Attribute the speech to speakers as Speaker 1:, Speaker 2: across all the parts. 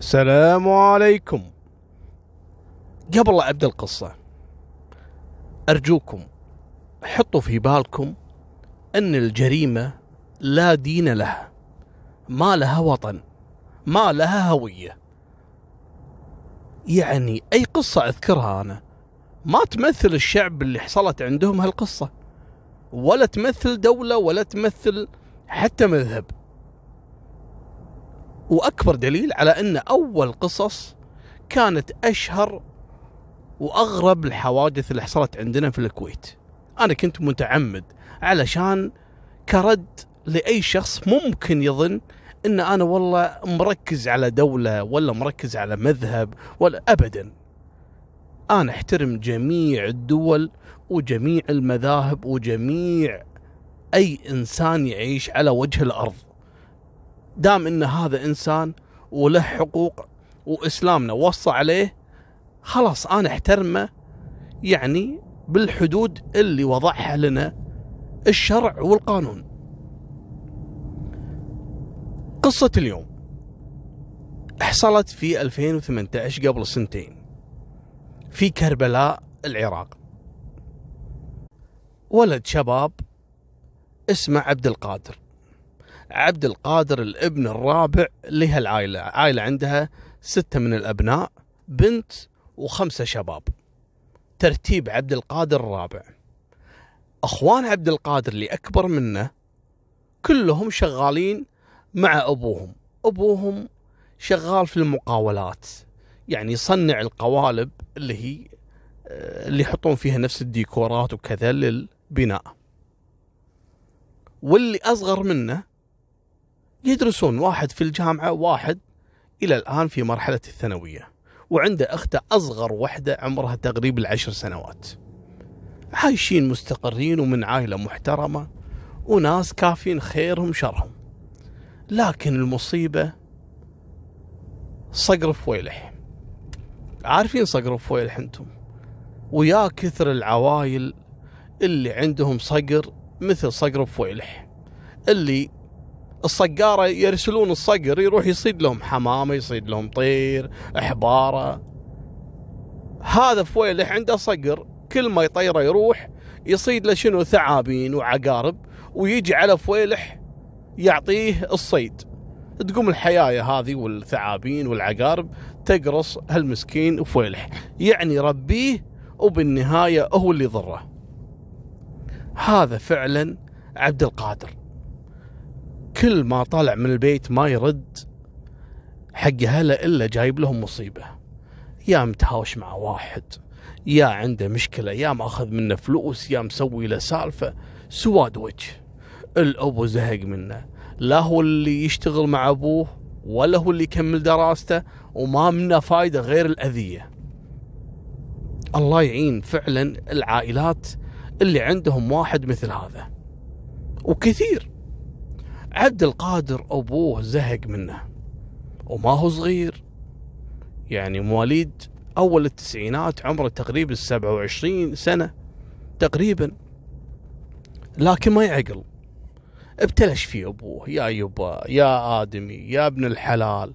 Speaker 1: السلام عليكم. قبل لا أبدأ القصة أرجوكم حطوا في بالكم أن الجريمة لا دين لها ما لها وطن ما لها هوية. يعني أي قصة أذكرها أنا؟ ما تمثل الشعب اللي حصلت عندهم هالقصة ولا تمثل دولة ولا تمثل حتى مذهب. وأكبر دليل على أن أول قصص كانت أشهر وأغرب الحوادث اللي حصلت عندنا في الكويت. أنا كنت متعمد علشان كرد لأي شخص ممكن يظن أن أنا والله مركز على دولة ولا مركز على مذهب ولا ابدا. أنا أحترم جميع الدول وجميع المذاهب وجميع أي إنسان يعيش على وجه الأرض. دام إن هذا إنسان وله حقوق وإسلامنا وصى عليه خلاص أنا احترمه يعني بالحدود اللي وضعها لنا الشرع والقانون. قصة اليوم. حصلت في 2018 قبل سنتين في كربلاء العراق. ولد شباب اسمه عبد القادر. عبد القادر الابن الرابع لهالعائلة عائلة عندها ستة من الأبناء بنت وخمسة شباب. ترتيب عبد القادر الرابع. أخوان عبد القادر اللي أكبر منه كلهم شغالين مع أبوهم. أبوهم شغال في المقاولات. يعني يصنع القوالب اللي هي آه، اللي يحطون فيها نفس الديكورات وكذا للبناء. واللي أصغر منه يدرسون واحد في الجامعة واحد إلى الآن في مرحلة الثانوية. وعنده أخته أصغر وحدة عمرها تقريبا العشر سنوات. عايشين مستقرين ومن عائلة محترمة وناس كافين خيرهم شرهم. لكن المصيبة صقر فويلح عارفين صقر فويلح أنتم؟ ويا كثر العوايل اللي عندهم صقر مثل صقر فويلح اللي الصقارة يرسلون الصقر يروح يصيد لهم حمامة يصيد لهم طير حبارة هذا فويلح عنده صقر كل ما يطيره يروح يصيد له شنو؟ ثعابين وعقارب ويجي على فويلح يعطيه الصيد. تقوم الحياية هذه والثعابين والعقارب تقرص هالمسكين وفويلح يعني ربيه وبالنهاية هو اللي ضره. هذا فعلا عبد القادر. كل ما طلع من البيت ما يرد حق هلا إلا جايب لهم مصيبة. يا متهاوش مع واحد يا عنده مشكلة يا ماخذ منه فلوس يا مسوي له سالفة. سواد وجه. الابو زهق منه. لا هو اللي يشتغل مع أبوه ولا هو اللي يكمل دراسته وما منه فايدة غير الأذية. الله يعين فعلا العائلات اللي عندهم واحد مثل هذا. وكثير. عبد القادر أبوه زهق منه وما هو صغير. يعني مواليد أول التسعينات عمره تقريبا 27 سنة تقريبا. لكن ما يعقل ابتلش فيه أبوه يا يبا يا آدمي يا ابن الحلال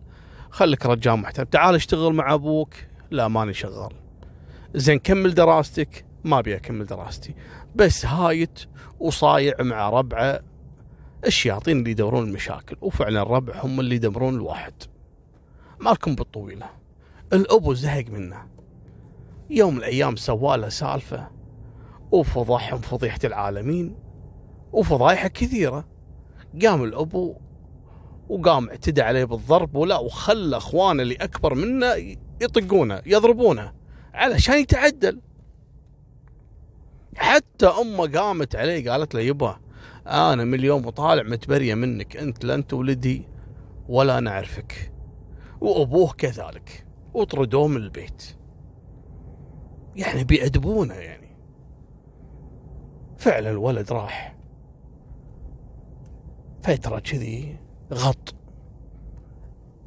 Speaker 1: خليك رجال محترم تعال اشتغل مع أبوك. لا ماني شغال. زين كمل دراستك. ما أبي أكمل دراستي. بس هايت وصايع مع ربعة الشياطين اللي يدورون المشاكل؟ وفعلا الربع هم اللي يدمرون الواحد. مالكم بالطويلة. الأبو زهق منه. يوم من الأيام سواله سالفة. وفضحهم فضيحة العالمين. وفضايحة كثيرة. قام الأبو وقام اعتدى عليه بالضرب ولا وخلى أخوانه اللي أكبر منه يطقونه يضربونه علشان يتعدل. حتى أمه قامت عليه قالت له يبا أنا من اليوم وطالع متبرية منك أنت لا أنت ولدي ولا نعرفك وأبوه كذلك وطردوه من البيت. يعني بيأدبونه يعني. فعلا الولد راح. فترة كذي غط.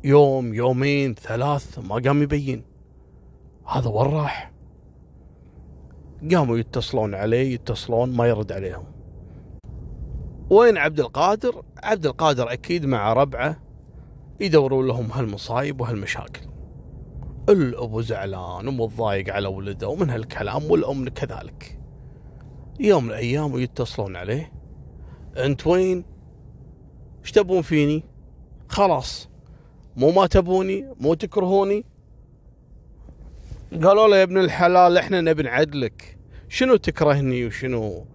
Speaker 1: يوم يومين ثلاث ما قام يبين. هذا وين راح؟ قاموا يتصلون عليه يتصلون ما يرد عليهم. وين عبد القادر؟ عبد القادر أكيد مع ربعه يدورون لهم هالمصايب وهالمشاكل. الأبو زعلان ومتضايق على ولده ومن هالكلام والأم كذلك. يوم من الأيام ويتصلون عليه. أنت وين؟ إيش تبون فيني؟ خلاص. مو ما تبوني مو تكرهوني. قالوا له يا ابن الحلال إحنا نبي نعدلك. شنو تكرهني وشنو؟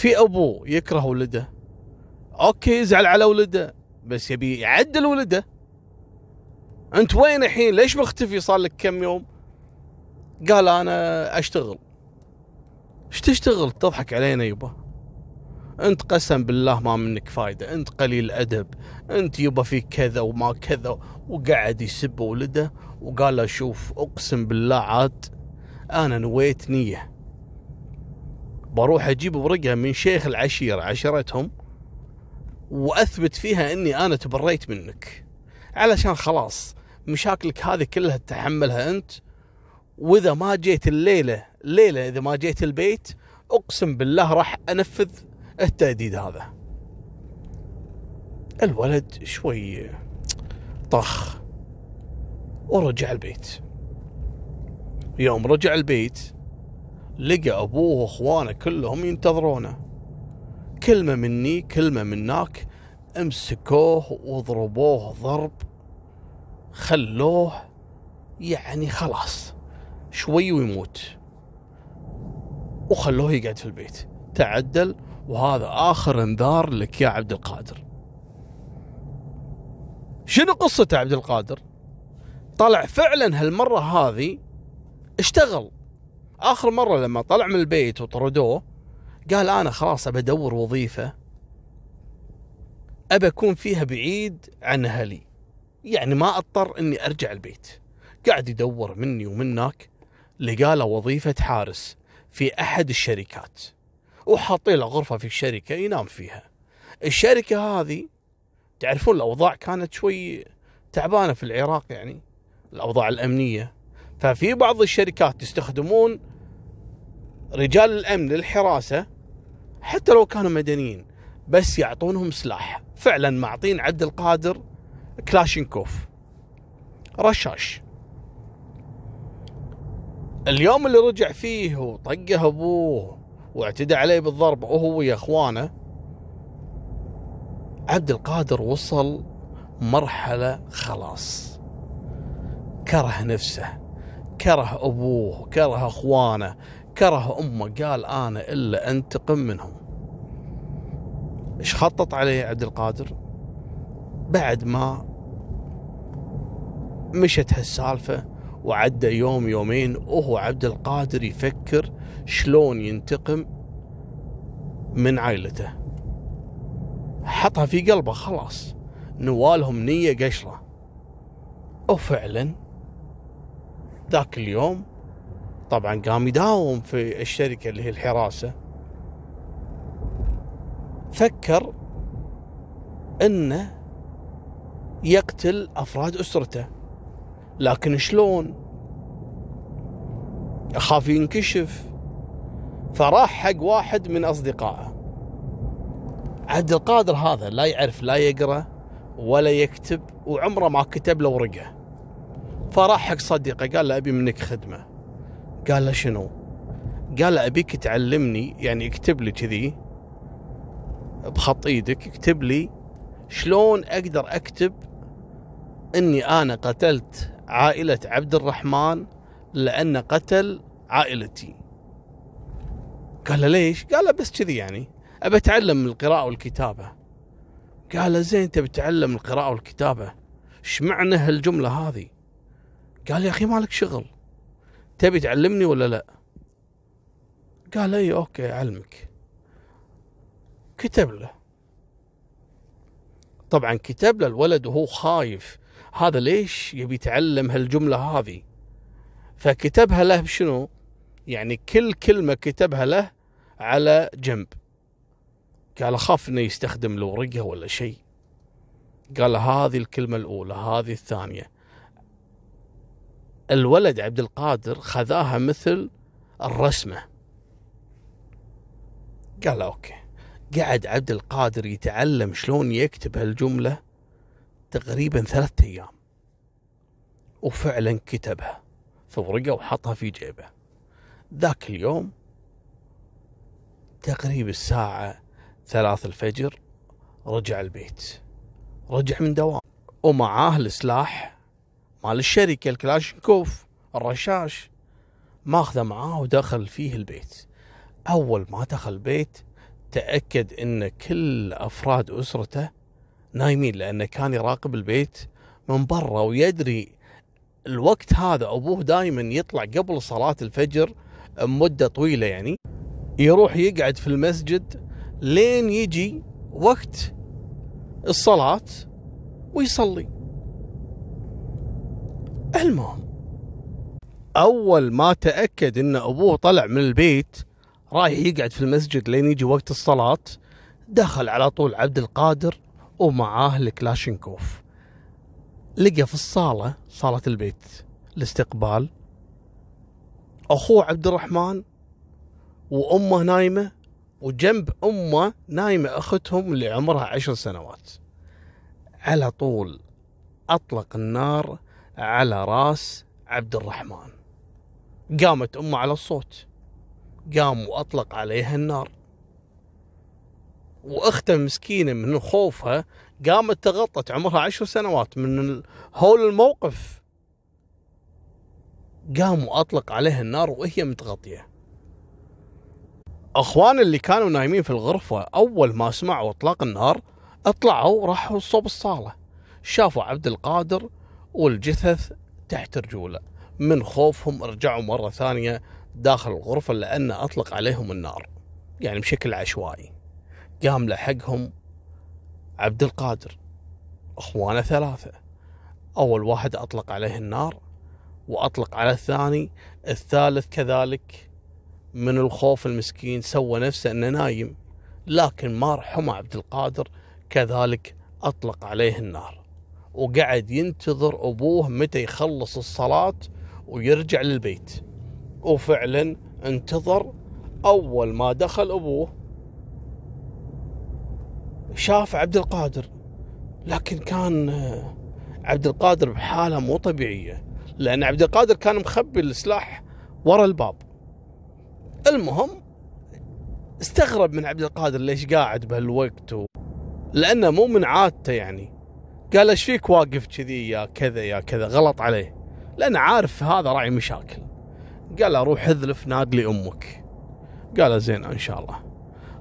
Speaker 1: في ابو يكره ولده. أوكي يزعل على ولده بس يبي يعدل ولده. انت وين الحين؟ ليش مختفي؟ صار لك كم يوم؟ قال أنا اشتغل. إيش تشتغل؟ تضحك علينا يبا. انت قسم بالله ما منك فايدة. انت قليل ادب انت يبا فيك كذا وما كذا. وقعد يسب ولده. وقال له شوف اقسم بالله عاد أنا نويت نية. بروح أجيب ورقة من شيخ العشيرة عشيرتهم وأثبت فيها إني أنا تبريت منك. علشان خلاص مشاكلك هذه كلها تتحملها أنت. وإذا ما جيت الليلة ليلة إذا ما جيت البيت أقسم بالله راح أنفذ التهديد هذا. الولد شوي طخ ورجع البيت. يوم رجع البيت لقى أبوه وأخوانه كلهم ينتظرونه. كلمة مني كلمة مناك امسكوه وضربوه ضرب خلوه يعني خلاص شوي ويموت. وخلوه يقعد في البيت. تعدل وهذا آخر انذار لك يا عبد القادر. شنو قصة عبد القادر؟ طلع فعلا هالمرة هذه اشتغل. آخر مرة لما طلع من البيت وطردوه قال أنا خلاص أبى أدور وظيفة أبى أكون فيها بعيد عن أهلي. يعني ما أضطر أني أرجع البيت. قاعد يدور مني ومنك لقى له وظيفة حارس في أحد الشركات وحاطين له غرفة في الشركة ينام فيها. الشركة هذه تعرفون الأوضاع كانت شوي تعبانة في العراق يعني الأوضاع الأمنية. ففي بعض الشركات يستخدمون رجال الأمن للحراسة حتى لو كانوا مدنيين بس يعطونهم سلاح. فعلا معطين عبد القادر كلاشينكوف. رشاش. اليوم اللي رجع فيه وطقه أبوه واعتدى عليه بالضرب وهو ويا إخوانه عبد القادر وصل مرحلة خلاص. كره نفسه كره أبوه كره إخوانه كره أمه قال أنا إلا أنتقم منهم. إيش خطط عليه عبد القادر؟ بعد ما مشت هالسالفة وعدى يوم يومين وهو عبد القادر يفكر شلون ينتقم من عائلته. حطها في قلبه خلاص. نوالهم نية قشرة. وفعلا ذاك اليوم طبعا قام يداوم في الشركة اللي هي الحراسة. فكر إنه يقتل أفراد أسرته. لكن شلون؟ أخاف ينكشف. فراح حق واحد من أصدقائه. عبد القادر هذا لا يعرف لا يقرأ ولا يكتب وعمره ما كتب له ورقة. فراح حق صديقه قال له أبي منك خدمة. قال له شنو؟ قال له أبيك تعلمني يعني اكتب لي كذي بخط إيدك اكتب لي شلون أقدر أكتب إني أنا قتلت عائلة عبد الرحمن لأن قتل عائلتي قال له ليش؟ قال له بس كذي يعني ابى أتعلم القراءة والكتابة قال له زين تبي تتعلم القراءة والكتابة إيش معنى هالجملة هذه؟ قال يا أخي مالك شغل تبي تعلمني ولا لا؟ قال اي أوكي أعلمك. كتب له. طبعا كتب له الولد وهو خايف. هذا ليش يبي يتعلم هالجملة هذه؟ فكتبها له بشنو؟ يعني كل كلمة كتبها له على جنب. قال أخاف إنه يستخدم له ورقه ولا شيء. قال هذه الكلمة الأولى هذه الثانية. الولد عبد القادر خذاها مثل الرسمة. قال أوكي. قعد عبد القادر يتعلم شلون يكتب هالجملة تقريبا ثلاثة أيام. وفعلا كتبها في ورقة وحطها في جيبه. ذاك اليوم تقريب الساعة ثلاث الفجر رجع البيت. رجع من دوام. ومعاه السلاح مال الشركة الكلاشنكوف الرشاش. ماخذه معاه ودخل فيه البيت. أول ما دخل البيت تأكد أن كل أفراد أسرته نايمين لأنه كان يراقب البيت من برا ويدري الوقت هذا أبوه دائما يطلع قبل صلاة الفجر مدة طويلة يعني. يروح يقعد في المسجد لين يجي وقت الصلاة ويصلي. المهم أول ما تأكد أن أبوه طلع من البيت رايح يقعد في المسجد لين يجي وقت الصلاة دخل على طول عبد القادر ومعاه الكلاشينكوف. لقى في الصالة صالة البيت الاستقبال. أخوه عبد الرحمن وأمه نايمة وجنب أمه نايمة أختهم اللي عمرها عشر سنوات. على طول أطلق النار على راس عبد الرحمن قامت أمه على الصوت. قام وأطلق عليها النار. وأختة مسكينة من خوفها قامت تغطت عمرها عشر سنوات من هول الموقف. قام وأطلق عليها النار وهي متغطية. أخوان اللي كانوا نايمين في الغرفة أول ما سمعوا إطلاق النار أطلعوا راحوا صوب الصالة. شافوا عبد القادر والجثث تحت رجوله. من خوفهم رجعوا مرة ثانية داخل الغرفة لأنه أطلق عليهم النار يعني بشكل عشوائي. قام لحقهم عبد القادر إخوانه ثلاثة. أول واحد أطلق عليه النار وأطلق على الثاني الثالث كذلك من الخوف المسكين سوى نفسه إنه نايم لكن ما رحمه عبد القادر كذلك أطلق عليه النار. وقعد ينتظر أبوه متى يخلص الصلاة ويرجع للبيت. وفعلا انتظر أول ما دخل أبوه. شاف عبد القادر لكن كان عبد القادر بحالة مو طبيعية لأن عبد القادر كان مخبي السلاح ورا الباب. المهم استغرب من عبد القادر ليش قاعد بهالوقت و... لأنه مو من عادته يعني. قال إيش فيك واقف كذي يا كذا يا كذا؟ غلط عليه. لأنه عارف هذا راعي مشاكل. قال روح اذلف ناقلي أمك. قال زين إن شاء الله.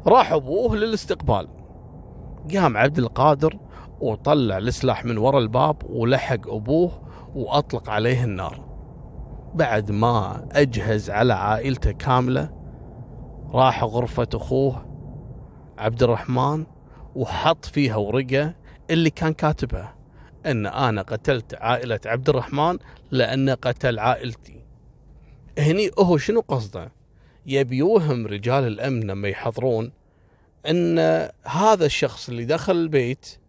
Speaker 1: راح أبوه للاستقبال. قام عبد القادر وطلع السلاح من ورا الباب ولحق أبوه وأطلق عليه النار. بعد ما أجهز على عائلته كاملة راح غرفة أخوه عبد الرحمن وحط فيها ورقة اللي كان كاتبها أن أنا قتلت عائلة عبد الرحمن لأنه قتل عائلتي. هني هو شنو قصده؟ يبي يوهم رجال الأمن لما يحضرون إن هذا الشخص اللي دخل البيت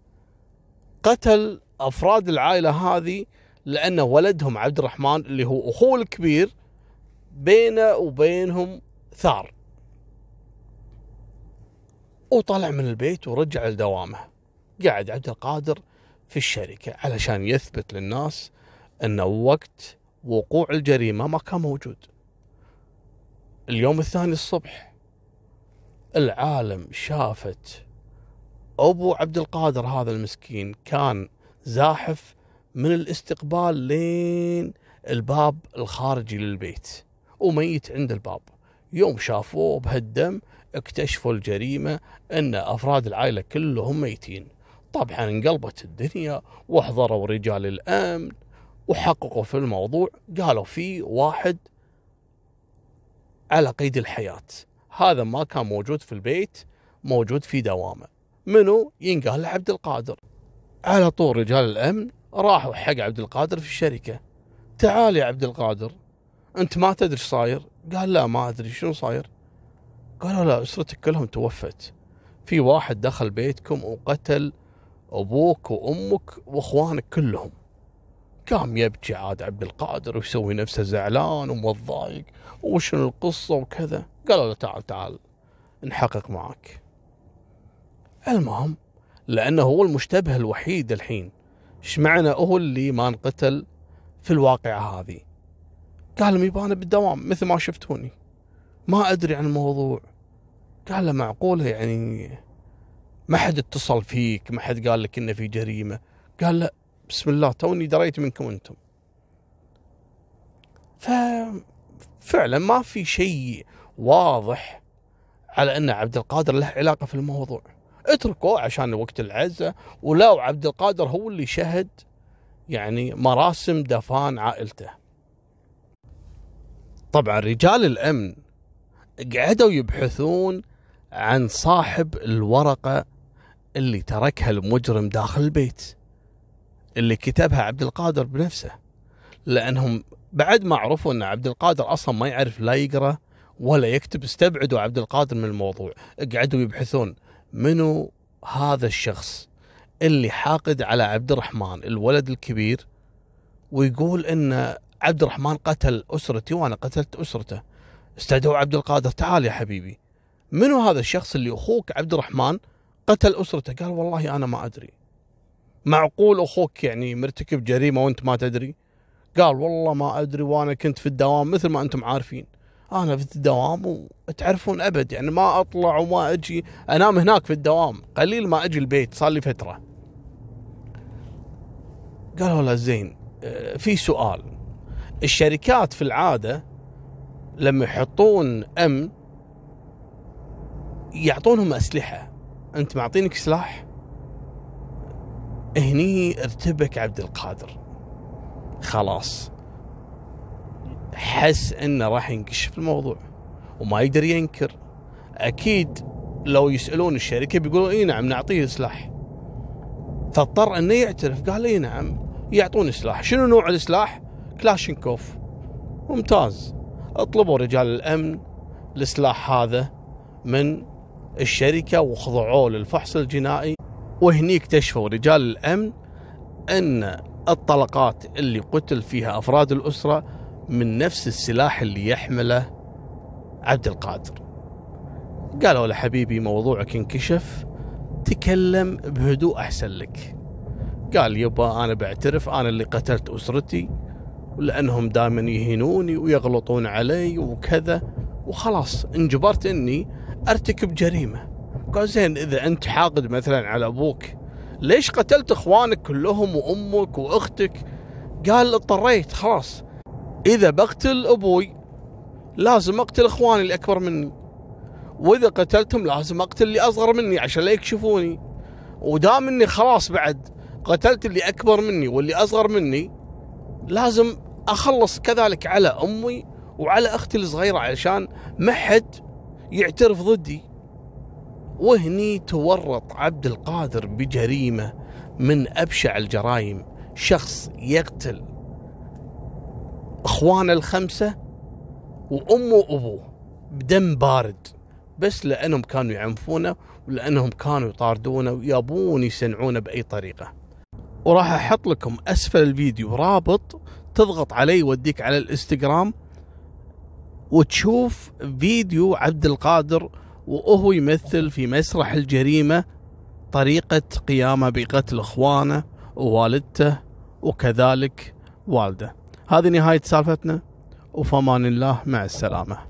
Speaker 1: قتل أفراد العائلة هذه لأن ولدهم عبد الرحمن اللي هو أخوه الكبير بينه وبينهم ثار. وطلع من البيت ورجع لدوامه. قاعد عبد القادر في الشركة علشان يثبت للناس أن وقت وقوع الجريمة ما كان موجود. اليوم الثاني الصبح العالم شافت أبو عبد القادر هذا المسكين كان زاحف من الاستقبال لين الباب الخارجي للبيت وميت عند الباب. يوم شافوه بهالدم اكتشفوا الجريمة أن أفراد العائلة كلهم ميتين. طبعا انقلبت الدنيا واحضروا رجال الأمن وحققوا في الموضوع قالوا في واحد على قيد الحياة. هذا ما كان موجود في البيت موجود في دوامه. منو؟ ينقال لعبد القادر. على طول رجال الأمن راحوا حق عبد القادر في الشركة. تعال يا عبد القادر أنت ما تدري إيش صاير؟ قال لا ما أدري شنو صاير. قالوا لا أسرتك كلهم توفت. في واحد دخل بيتكم وقتل أبوك وأمك وإخوانك كلهم. قام يبكي عاد عبد القادر ويسوي نفسه زعلان ومتضايق وشنو القصة وكذا؟ قالوا له تعال تعال نحقق معك. المهم لأنه هو المشتبه الوحيد الحين. إيش معنى هو اللي ما انقتل في الواقعة هذه؟ قال لهم يبقى أنا بالدوام مثل ما شفتوني. ما أدري عن الموضوع. قال له معقولة يعني ما حد اتصل فيك ما حد قال لك إنه في جريمة. قال لا بسم الله توني دريت منكم أنتم. ففعلا ما في شيء واضح على أن عبد القادر له علاقة في الموضوع. اتركوه عشان وقت العزة ولو عبد القادر هو اللي شهد يعني مراسم دفان عائلته. طبعا رجال الأمن قعدوا يبحثون عن صاحب الورقة اللي تركها المجرم داخل البيت اللي كتبها عبد القادر بنفسه. لأنهم بعد ما عرفوا أن عبد القادر أصلا ما يعرف لا يقرأ ولا يكتب استبعدوا عبد القادر من الموضوع. قعدوا يبحثون منو هذا الشخص اللي حاقد على عبد الرحمن الولد الكبير ويقول إن عبد الرحمن قتل اسرتي وأنا قتلت أسرته. استدعوا عبد القادر تعال يا حبيبي. منو هذا الشخص اللي أخوك عبد الرحمن قتل أسرته. قال والله أنا ما أدري. معقول أخوك يعني مرتكب جريمة وأنت ما تدري؟ قال والله ما أدري وأنا كنت في الدوام مثل ما أنتم عارفين. أنا في الدوام وتعرفون أبد يعني ما أطلع وما أجي. أنام هناك في الدوام قليل ما أجي البيت صار لي فترة. قالوا له زين آه، في سؤال. الشركات في العادة لما يحطون أمن يعطونهم أسلحة. أنت معطينك سلاح؟ هني ارتبك عبد القادر. خلاص. حس إنه راح ينكشف الموضوع وما يقدر ينكر. أكيد لو يسألون الشركة بيقولون إي نعم نعطيه سلاح. فاضطر إنه يعترف قال إي نعم يعطوني سلاح. شنو نوع السلاح؟ كلاشينكوف. ممتاز. اطلبوا رجال الأمن السلاح هذا من الشركة وخضعوه للفحص الجنائي. وهني اكتشفوا رجال الأمن أن الطلقات اللي قتل فيها أفراد الأسرة من نفس السلاح اللي يحمله عبد القادر. قالوا له حبيبي موضوعك انكشف تكلم بهدوء أحسن لك. قال يبا أنا بعترف أنا اللي قتلت أسرتي لأنهم دائما يهينوني ويغلطون علي وكذا وخلاص انجبرت إني أرتكب جريمة. قال زين إذا أنت حاقد مثلا على أبوك ليش قتلت إخوانك كلهم وأمك وأختك؟ قال اضطريت خلاص. إذا بقتل أبوي لازم أقتل إخواني اللي اكبر مني. وإذا قتلتهم لازم أقتل اللي أصغر مني عشان لا يكشفوني. ودام إني خلاص بعد قتلت اللي أكبر مني واللي أصغر مني لازم أخلص كذلك على أمي وعلى أختي الصغيرة علشان ما حد يعترف ضدي. وهني تورط عبد القادر بجريمة من أبشع الجرائم. شخص يقتل اخوانه الخمسة وامه وابوه بدم بارد. بس لأنهم كانوا يعنفونه ولأنهم كانوا يطاردونه ويبون يسنعونه بأي طريقة. وراح أحط لكم أسفل الفيديو. رابط تضغط عليه يوديك على الإنستغرام. وتشوف فيديو عبد القادر وهو يمثل في مسرح الجريمة طريقة قيامه بقتل إخوانه ووالدته وكذلك والده. هذه نهاية سالفتنا وفمان الله مع السلامة